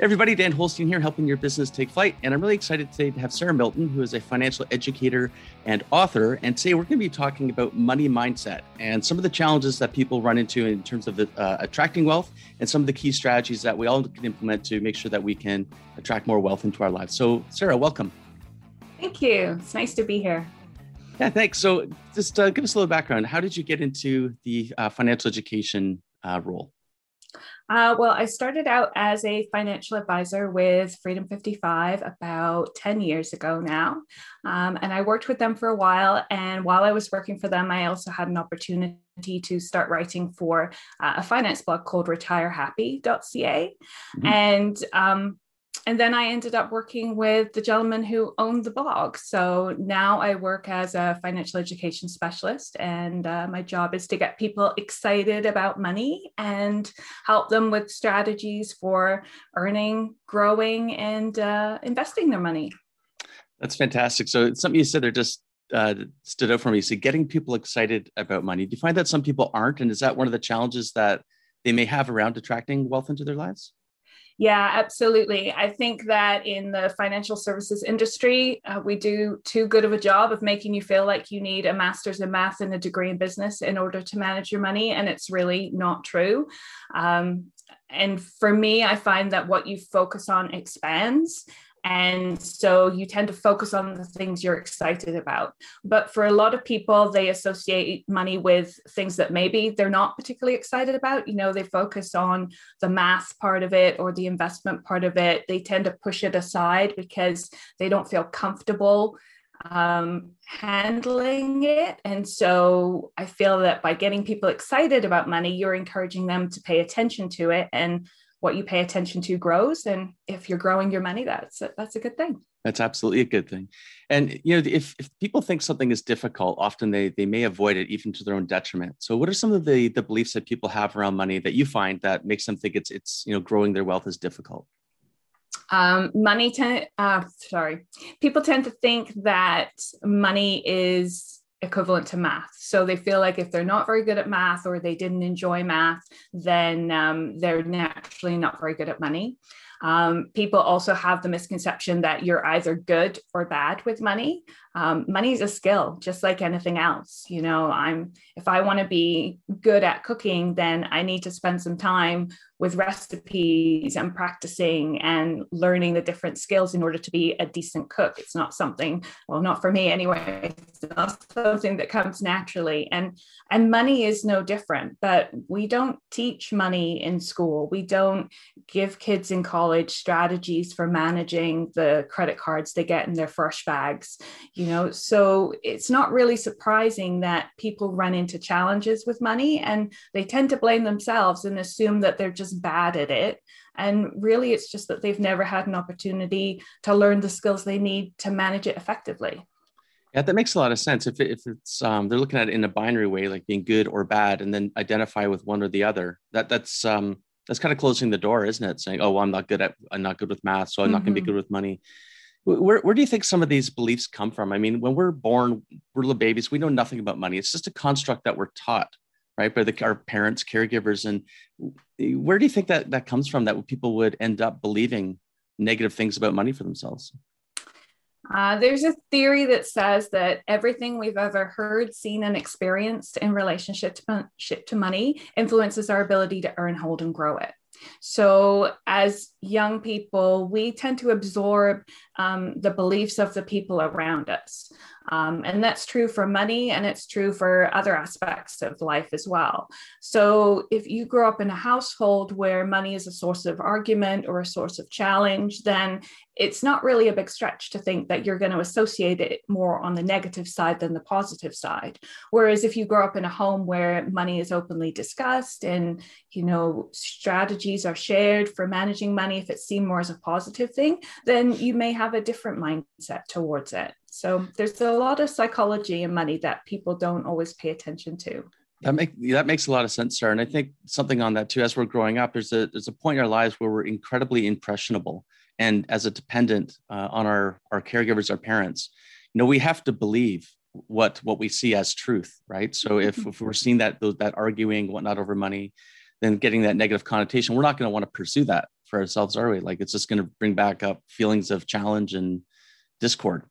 Everybody, Dan Holstein here, helping your business take flight. And I'm really excited today to have Sarah Milton, who is a financial educator and author. And today we're going to be talking about money mindset and some of the challenges that people run into in terms of the, uh, attracting wealth and some of the key strategies that we all can implement to make sure that we can attract more wealth into our lives. So, Sarah, welcome. Thank you. It's nice to be here. Yeah, thanks. So, just uh, give us a little background. How did you get into the uh, financial education uh, role? Uh, well, I started out as a financial advisor with Freedom 55 about 10 years ago now. Um, and I worked with them for a while. And while I was working for them, I also had an opportunity to start writing for uh, a finance blog called retirehappy.ca. Mm-hmm. And um, and then I ended up working with the gentleman who owned the blog. So now I work as a financial education specialist, and uh, my job is to get people excited about money and help them with strategies for earning, growing, and uh, investing their money. That's fantastic. So something you said there just uh, stood out for me. So getting people excited about money. Do you find that some people aren't, and is that one of the challenges that they may have around attracting wealth into their lives? Yeah, absolutely. I think that in the financial services industry, uh, we do too good of a job of making you feel like you need a master's in math and a degree in business in order to manage your money. And it's really not true. Um, and for me, I find that what you focus on expands. And so you tend to focus on the things you're excited about. But for a lot of people, they associate money with things that maybe they're not particularly excited about. You know, they focus on the math part of it or the investment part of it. They tend to push it aside because they don't feel comfortable um, handling it. And so I feel that by getting people excited about money, you're encouraging them to pay attention to it and what you pay attention to grows. And if you're growing your money that's a, that's a good thing. That's absolutely a good thing. And you know if, if people think something is difficult often they they may avoid it even to their own detriment. So what are some of the the beliefs that people have around money that you find that makes them think it's it's you know growing their wealth is difficult? Um, money tend uh, sorry. People tend to think that money is equivalent to math. So they feel like if they're not very good at math or they didn't enjoy math, then um, they're naturally not very good at money. Um, people also have the misconception that you're either good or bad with money. Um, money is a skill, just like anything else. You know, I'm if I want to be good at cooking, then I need to spend some time with recipes and practicing and learning the different skills in order to be a decent cook. It's not something, well, not for me anyway. It's not something that comes naturally. And and money is no different. But we don't teach money in school. We don't give kids in college strategies for managing the credit cards they get in their fresh bags. You know, so it's not really surprising that people run into challenges with money and they tend to blame themselves and assume that they're just just bad at it. And really, it's just that they've never had an opportunity to learn the skills they need to manage it effectively. Yeah, that makes a lot of sense. If, it, if it's um, they're looking at it in a binary way, like being good or bad, and then identify with one or the other, that that's um, that's kind of closing the door, isn't it? Saying, "Oh, well, I'm not good at I'm not good with math, so I'm mm-hmm. not going to be good with money." Where, where do you think some of these beliefs come from? I mean, when we're born, we're little babies, we know nothing about money. It's just a construct that we're taught right by the, our parents caregivers and where do you think that that comes from that people would end up believing negative things about money for themselves uh, there's a theory that says that everything we've ever heard, seen, and experienced in relationship to, to money influences our ability to earn, hold, and grow it. So, as young people, we tend to absorb um, the beliefs of the people around us. Um, and that's true for money and it's true for other aspects of life as well. So, if you grow up in a household where money is a source of argument or a source of challenge, then it's not really a big stretch to think that you're going to associate it more on the negative side than the positive side. Whereas if you grow up in a home where money is openly discussed and, you know, strategies are shared for managing money, if it's seen more as a positive thing, then you may have a different mindset towards it. So there's a lot of psychology in money that people don't always pay attention to. That make that makes a lot of sense, sir. And I think something on that too. As we're growing up, there's a there's a point in our lives where we're incredibly impressionable, and as a dependent uh, on our our caregivers, our parents, you know, we have to believe what what we see as truth, right? So if, mm-hmm. if we're seeing that that arguing whatnot over money, then getting that negative connotation we're not going to want to pursue that for ourselves are we like it's just going to bring back up feelings of challenge and discord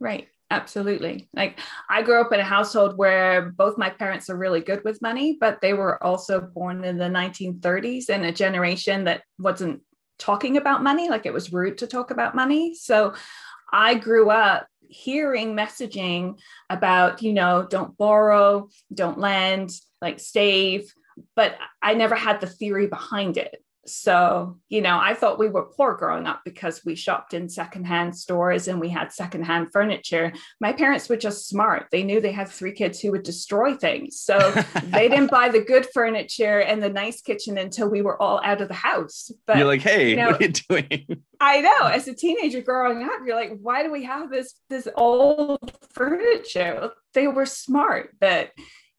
right. Absolutely. Like i grew up in a household where both my parents are really good with money but they were also born in the 1930s in a generation that wasn't talking about money like it was rude to talk about money. So i grew up hearing messaging about you know don't borrow don't lend like save but i never had the theory behind it so, you know, I thought we were poor growing up because we shopped in secondhand stores and we had secondhand furniture. My parents were just smart. They knew they had three kids who would destroy things. So they didn't buy the good furniture and the nice kitchen until we were all out of the house. But you're like, hey, you know, what are you doing? I know. As a teenager growing up, you're like, why do we have this this old furniture? They were smart, but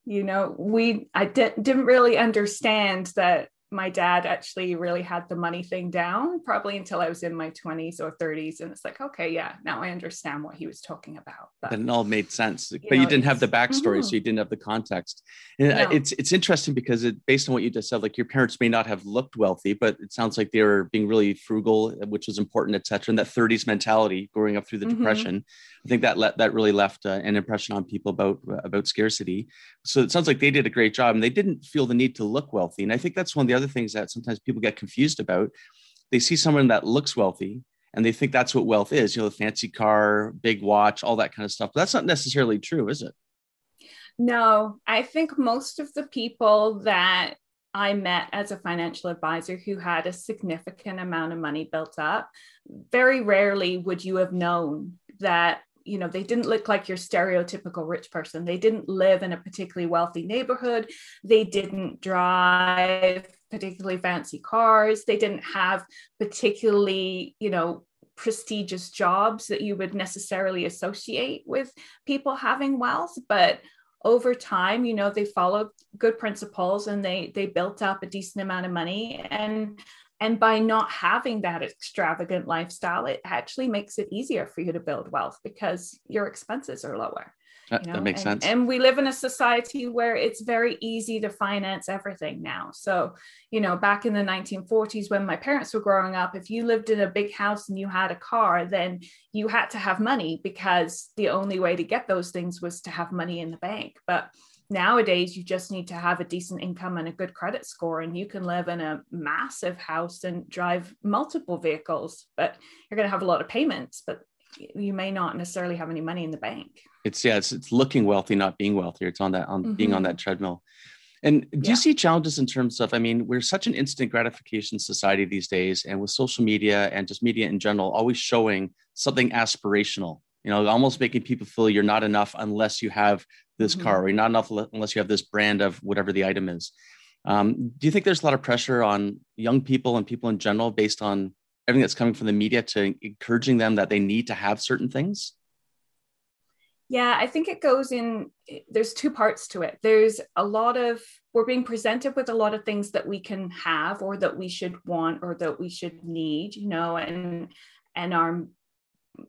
you know, we I didn't didn't really understand that my dad actually really had the money thing down probably until I was in my 20s or 30s. And it's like, okay, yeah, now I understand what he was talking about. But it all made sense. You but know, you didn't have the backstory, mm-hmm. so you didn't have the context. And no. it's it's interesting because it based on what you just said, like your parents may not have looked wealthy, but it sounds like they were being really frugal, which was important, etc. And that 30s mentality growing up through the mm-hmm. depression, I think that let, that really left uh, an impression on people about about scarcity. So it sounds like they did a great job, and they didn't feel the need to look wealthy. And I think that's one of the other things that sometimes people get confused about. They see someone that looks wealthy, and they think that's what wealth is. You know, the fancy car, big watch, all that kind of stuff. But that's not necessarily true, is it? No, I think most of the people that I met as a financial advisor who had a significant amount of money built up, very rarely would you have known that you know they didn't look like your stereotypical rich person they didn't live in a particularly wealthy neighborhood they didn't drive particularly fancy cars they didn't have particularly you know prestigious jobs that you would necessarily associate with people having wealth but over time you know they followed good principles and they they built up a decent amount of money and and by not having that extravagant lifestyle, it actually makes it easier for you to build wealth because your expenses are lower. That, you know? that makes and, sense. And we live in a society where it's very easy to finance everything now. So, you know, back in the 1940s, when my parents were growing up, if you lived in a big house and you had a car, then you had to have money because the only way to get those things was to have money in the bank. But nowadays you just need to have a decent income and a good credit score and you can live in a massive house and drive multiple vehicles but you're going to have a lot of payments but you may not necessarily have any money in the bank it's yeah it's, it's looking wealthy not being wealthy it's on that on mm-hmm. being on mm-hmm. that treadmill and do yeah. you see challenges in terms of i mean we're such an instant gratification society these days and with social media and just media in general always showing something aspirational you know almost making people feel you're not enough unless you have this mm-hmm. car or you're not enough unless you have this brand of whatever the item is um, do you think there's a lot of pressure on young people and people in general based on everything that's coming from the media to encouraging them that they need to have certain things? Yeah i think it goes in there's two parts to it. There's a lot of we're being presented with a lot of things that we can have or that we should want or that we should need you know and and our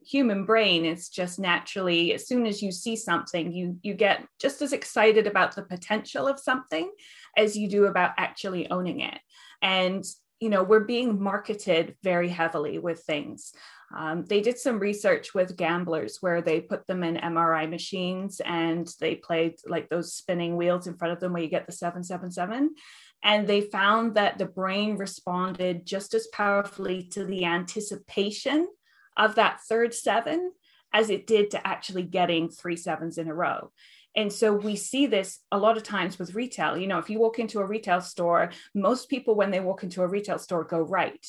human brain is just naturally as soon as you see something you you get just as excited about the potential of something as you do about actually owning it. And you know we're being marketed very heavily with things um, they did some research with gamblers where they put them in mri machines and they played like those spinning wheels in front of them where you get the 777 and they found that the brain responded just as powerfully to the anticipation of that third seven as it did to actually getting three sevens in a row. And so we see this a lot of times with retail. You know, if you walk into a retail store, most people, when they walk into a retail store, go right.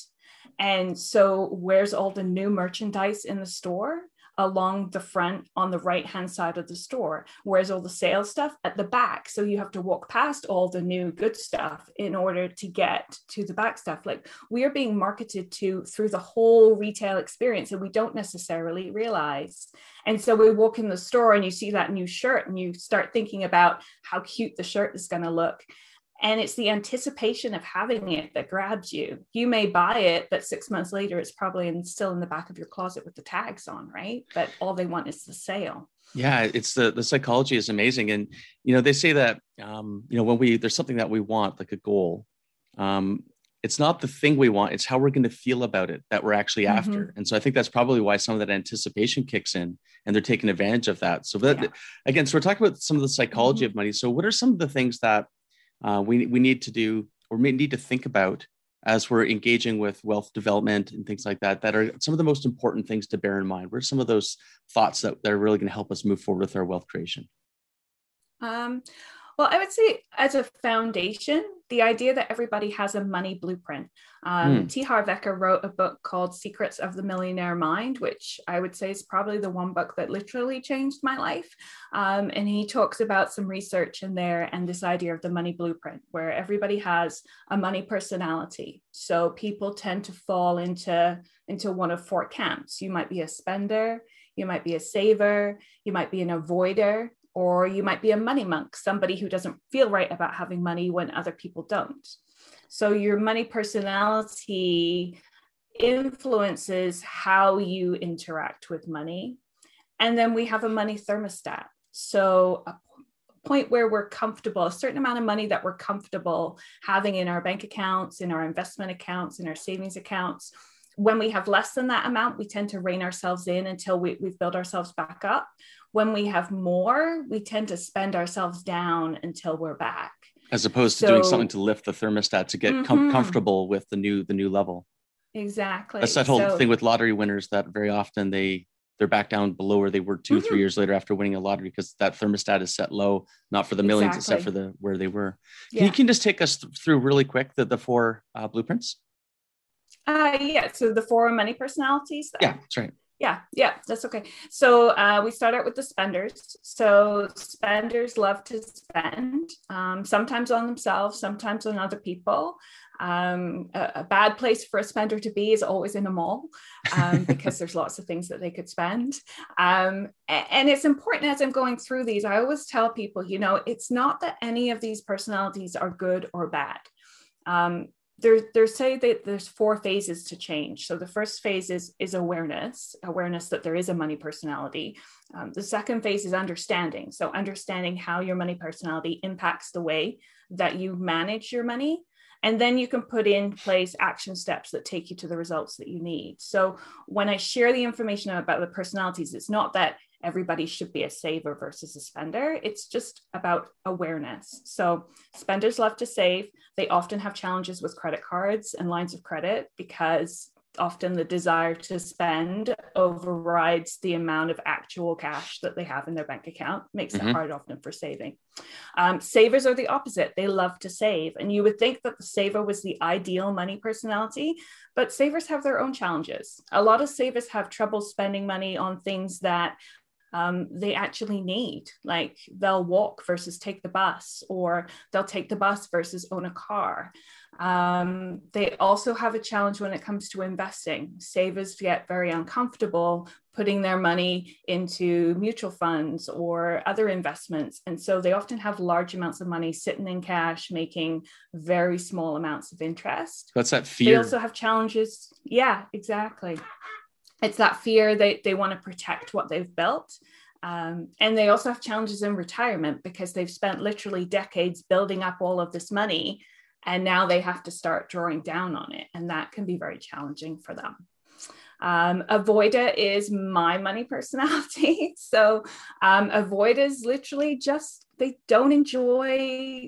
And so, where's all the new merchandise in the store? Along the front on the right hand side of the store whereas all the sales stuff at the back. So you have to walk past all the new good stuff in order to get to the back stuff. Like we are being marketed to through the whole retail experience and we don't necessarily realize. And so we walk in the store and you see that new shirt and you start thinking about how cute the shirt is going to look and it's the anticipation of having it that grabs you. You may buy it but six months later it's probably in, still in the back of your closet with the tags on right? But all they want is the sale. Yeah it's the the psychology is amazing. And you know they say that um, you know when we there's something that we want like a goal um, it's not the thing we want it's how we're going to feel about it that we're actually mm-hmm. after. And so i think that's probably why some of that anticipation kicks in and they're taking advantage of that. So that yeah. again so we're talking about some of the psychology mm-hmm. of money. So what are some of the things that uh, we, we need to do or need to think about as we're engaging with wealth development and things like that that are some of the most important things to bear in mind. What are some of those thoughts that, that are really going to help us move forward with our wealth creation? Um, well, I would say as a foundation, the idea that everybody has a money blueprint. Um, mm. T. Harv Eker wrote a book called Secrets of the Millionaire Mind, which I would say is probably the one book that literally changed my life. Um, and he talks about some research in there and this idea of the money blueprint, where everybody has a money personality. So people tend to fall into, into one of four camps. You might be a spender, you might be a saver, you might be an avoider, or you might be a money monk, somebody who doesn't feel right about having money when other people don't. So your money personality influences how you interact with money. And then we have a money thermostat. So a point where we're comfortable, a certain amount of money that we're comfortable having in our bank accounts, in our investment accounts, in our savings accounts. When we have less than that amount, we tend to rein ourselves in until we, we've built ourselves back up when we have more, we tend to spend ourselves down until we're back. As opposed to so, doing something to lift the thermostat to get mm-hmm. com- comfortable with the new the new level. Exactly. That's that whole so, thing with lottery winners that very often they they're back down below where they were 2 mm-hmm. three years later after winning a lottery because that thermostat is set low, not for the millions, exactly. except for the where they were. Can you can just take us th- through really quick the the four uh, blueprints? Uh, yeah. So the four money personalities. Yeah, that's right. Yeah, yeah, that's okay. So uh, we start out with the spenders. So spenders love to spend, um, sometimes on themselves, sometimes on other people. Um, a, a, bad place for a spender to be is always in a mall um, because there's lots of things that they could spend. Um, and it's important as I'm going through these, I always tell people, you know, it's not that any of these personalities are good or bad. Um, there, there's say that there's four phases to change. So the first phase is is awareness, awareness that there is a money personality. Um, the second phase is understanding. So understanding how your money personality impacts the way that you manage your money. And then you can put in place action steps that take you to the results that you need. So when I share the information about the personalities, it's not that everybody should be a saver versus a spender. It's just about awareness. So, spenders love to save. They often have challenges with credit cards and lines of credit because often the desire to spend overrides the amount of actual cash that they have in their bank account makes mm-hmm. it hard often for saving um, savers are the opposite they love to save and you would think that the saver was the ideal money personality but savers have their own challenges a lot of savers have trouble spending money on things that um, they actually need. Like they'll walk versus take the bus, or they'll take the bus versus own a car. Um, they also have a challenge when it comes to investing. Savers get very uncomfortable putting their money into mutual funds or other investments. And so they often have large amounts of money sitting in cash, making very small amounts of interest. What's that fear? They also have challenges. Yeah, exactly it's that fear they, they want to protect what they've built um, and they also have challenges in retirement because they've spent literally decades building up all of this money and now they have to start drawing down on it and that can be very challenging for them. Um, avoider is my money personality so um, avoiders literally just they don't enjoy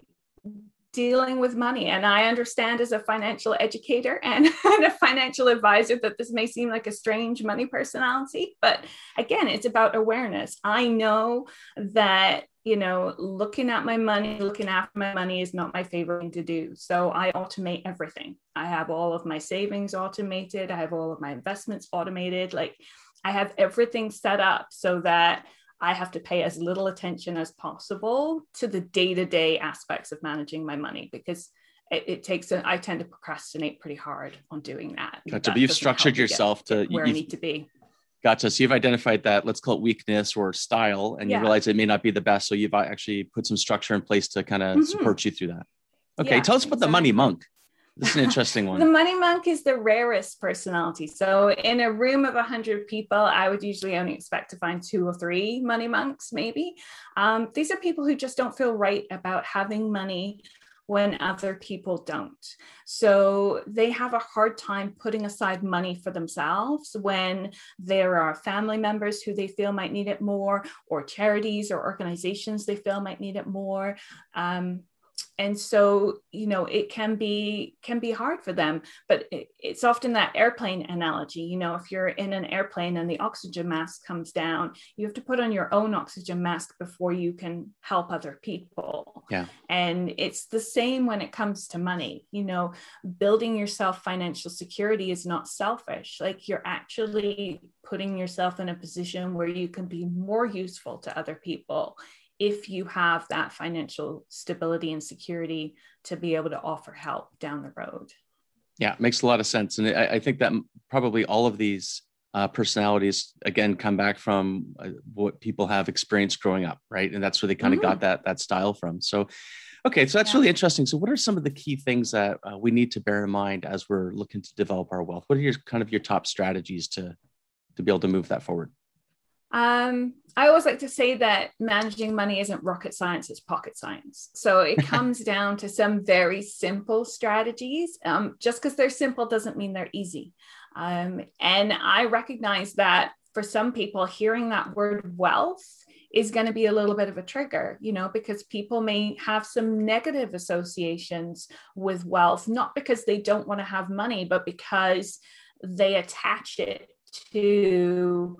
dealing with money. And I understand as a financial educator and, and, a financial advisor that this may seem like a strange money personality, but again, it's about awareness. I know that, you know, looking at my money, looking after my money is not my favorite thing to do. So I automate everything. I have all of my savings automated, I have all of my investments automated. Like I have everything set up so that I have to pay as little attention as possible to the day to day aspects of managing my money because it, it takes, a, I tend to procrastinate pretty hard on doing that. Gotcha. But you've structured yourself to where I need to be. Gotcha. So you've identified that, let's call it weakness or style, and yeah. you realize it may not be the best. So you've actually put some structure in place to kind of mm-hmm. support you through that. Okay, yeah, tell us about exactly. the money monk. Is an interesting one. the money monk is the rarest personality. So, in a room of 100 people, I would usually only expect to find two or three money monks, maybe. Um, these are people who just don't feel right about having money when other people don't. So they have a hard time putting aside money for themselves when there are family members who they feel might need it more, or charities or organizations they feel might need it more. Um, and so you know it can be can be hard for them but it, it's often that airplane analogy you know if you're in an airplane and the oxygen mask comes down you have to put on your own oxygen mask before you can help other people. Yeah. And it's the same when it comes to money you know building yourself financial security is not selfish. Like you're actually putting yourself in a position where you can be more useful to other people if you have that financial stability and security to be able to offer help down the road. Yeah, makes a lot of sense. And I, I think that probably all of these uh, personalities again come back from uh, what people have experienced growing up, right? And that's where they kind of mm-hmm. got that that style from. So, okay, so that's yeah. really interesting. So, what are some of the key things that uh, we need to bear in mind as we're looking to develop our wealth? What are your kind of your top strategies to to be able to move that forward? Um, I always like to say that managing money isn't rocket science, it's pocket science. So it comes down to some very simple strategies. Um, just because they're simple doesn't mean they're easy. Um, and I recognize that for some people, hearing that word wealth is going to be a little bit of a trigger, you know, because people may have some negative associations with wealth, not because they don't want to have money, but because they attach it to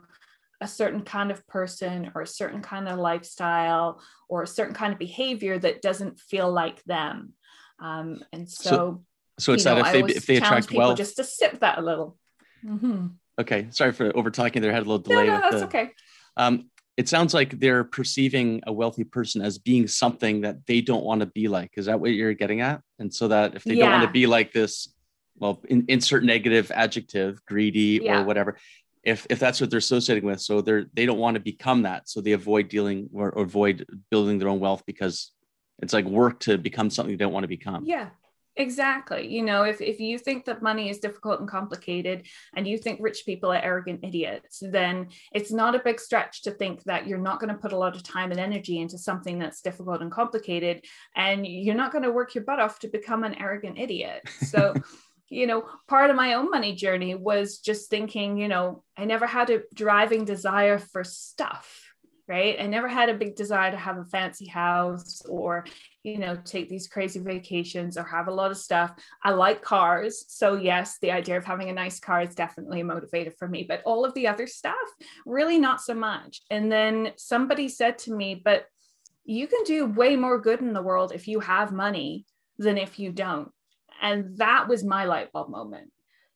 a certain kind of person or a certain kind of lifestyle or a certain kind of behavior that doesn't feel like them. Um, and so, so, so it's that know, if they if they attract wealth, just to sip that a little. Mm-hmm. Okay, sorry for over talking there. I had a little delay. No, no, that's the, okay. Um, it sounds like they're perceiving a wealthy person as being something that they don't want to be like. Is that what you're getting at? And so that if they yeah. don't want to be like this, well, in, insert negative adjective, greedy yeah. or whatever, if if that's what they're associating with. So they're they don't want to become that. So they avoid dealing or, or avoid building their own wealth because it's like work to become something you don't want to become. Yeah exactly. You know if, if you think that money is difficult and complicated and you think rich people are arrogant idiots then it's not a big stretch to think that you're not going to put a lot of time and energy into something that's difficult and complicated and you're not going to work your butt off to become an arrogant idiot. So you know, part of my own money journey was just thinking, you know, I never had a driving desire for stuff, right? I never had a big desire to have a fancy house or, you know, take these crazy vacations or have a lot of stuff. I like cars. So, yes, the idea of having a nice car is definitely a motivator for me, but all of the other stuff, really not so much. And then somebody said to me, but you can do way more good in the world if you have money than if you don't and that was my light bulb moment.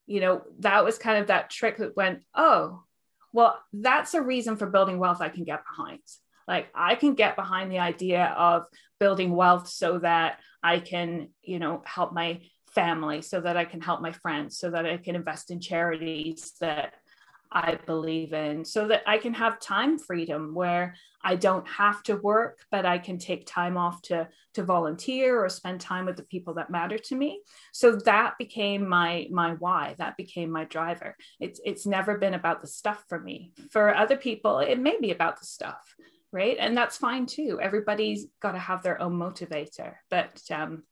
You know, that was kind of that trick that went, oh, well, that's a reason for building wealth I can get behind. Like I can get behind the idea of building wealth so that I can, you know, help my family, so that I can help my friends, so that I can invest in charities that I believe in so that I can have time freedom where I don't have to work, but I can take time off to, to volunteer or spend time with the people that matter to me. So that became my my why. That became my driver. It's it's never been about the stuff for me. For other people, it may be about the stuff, right? And that's fine too. Everybody's got to have their own motivator. But um,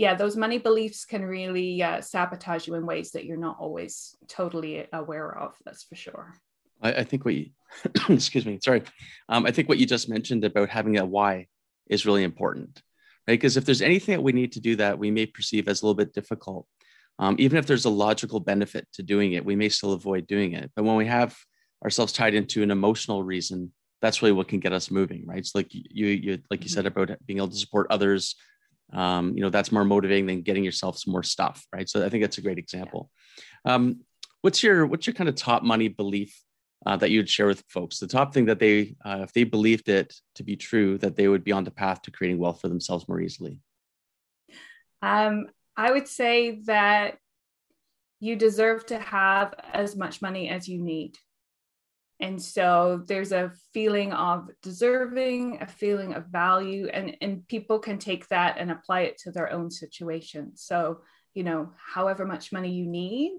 yeah, those money beliefs can really uh, sabotage you in ways that you're not always totally aware of. That's for sure. I, I think what you, excuse me, sorry. Um, I think what you just mentioned about having a why is really important, right? Because if there's anything that we need to do that we may perceive as a little bit difficult, um, even if there's a logical benefit to doing it, we may still avoid doing it. But when we have ourselves tied into an emotional reason, that's really what can get us moving, right? So like you, you like you said mm-hmm. about being able to support others, um, you know that's more motivating than getting yourself some more stuff right? So i think that's a great example. Um, what's your what's your kind of top money belief uh, that you'd share with folks? The top thing that they uh, if they believed it to be true that they would be on the path to creating wealth for themselves more easily? Um, i would say that you deserve to have as much money as you need and so there's a feeling of deserving a feeling of value and and people can take that and apply it to their own situation. So you know however much money you need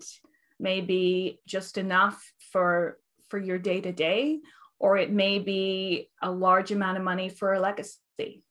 may be just enough for for your day to day or it may be a large amount of money for a legacy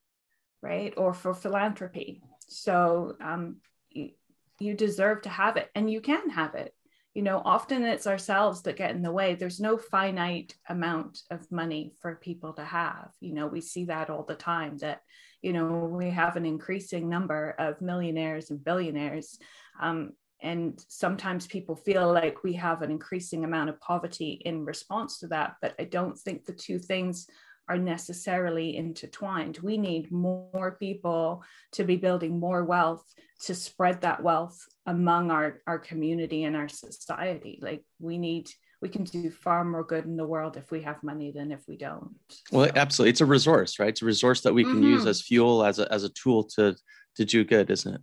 right? Or for philanthropy. So um, you deserve to have it and you can have it you know often it's ourselves that get in the way. There's no finite amount of money for people to have. You know we see that all the time that you know we have an increasing number of millionaires and billionaires um, and sometimes people feel like we have an increasing amount of poverty in response to that but i don't think the two things are necessarily intertwined. We need more people to be building more wealth to spread that wealth among our, our community and our society. Like we need, we can do far more good in the world if we have money than if we don't. Well, absolutely. It's a resource, right? It's a resource that we can mm-hmm. use as fuel, as a, as a tool to, to do good, isn't it?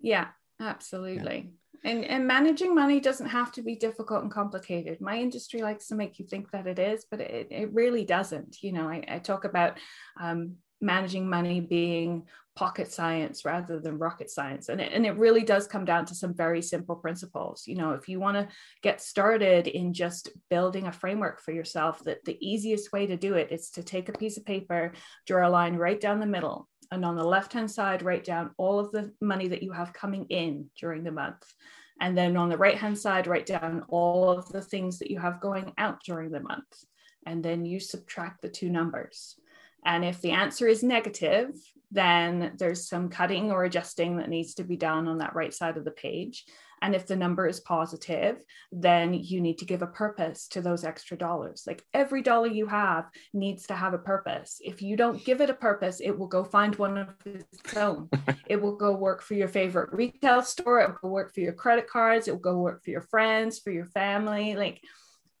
Yeah, absolutely. Yeah and and managing money doesn't have to be difficult and complicated. My industry likes to make you think that it is but it, it really doesn't. You know i, I talk about um, managing money being pocket science rather than rocket science. And it, and it really does come down to some very simple principles. You know if you want to get started in just building a framework for yourself that the easiest way to do it is to take a piece of paper draw a line right down the middle and on the left hand side, write down all of the money that you have coming in during the month. And then on the right hand side, write down all of the things that you have going out during the month. And then you subtract the two numbers. And if the answer is negative, then there's some cutting or adjusting that needs to be done on that right side of the page. And if the number is positive, then you need to give a purpose to those extra dollars. Like every dollar you have needs to have a purpose. If you don't give it a purpose, it will go find one of its own. it will go work for your favorite retail store. It will work for your credit cards. It will go work for your friends, for your family. Like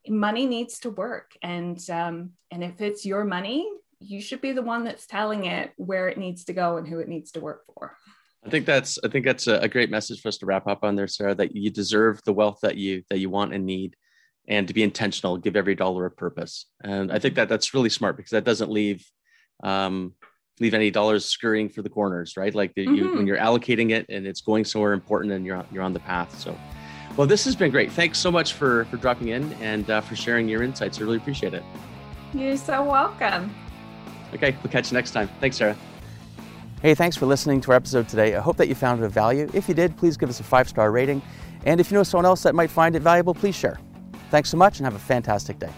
money needs to work. And um, and if it's your money, you should be the one that's telling it where it needs to go and who it needs to work for. I think that's I think that's a, great message for us to wrap up on there, Sarah. That you deserve the wealth that you that you want and need, and to be intentional, give every dollar a purpose. And I think that that's really smart because that doesn't leave um, leave any dollars scurrying for the corners, right? Like mm-hmm. you, when you're allocating it and it's going somewhere important and you're on, you're on the path. So, well, this has been great. Thanks so much for for dropping in and uh, for sharing your insights. I really appreciate it. You're so welcome. Okay, we'll catch you next time. Thanks, Sarah. Hey, thanks for listening to our episode today. I hope that you found it of value. If you did, please give us a five star rating. And if you know someone else that might find it valuable, please share. Thanks so much and have a fantastic day.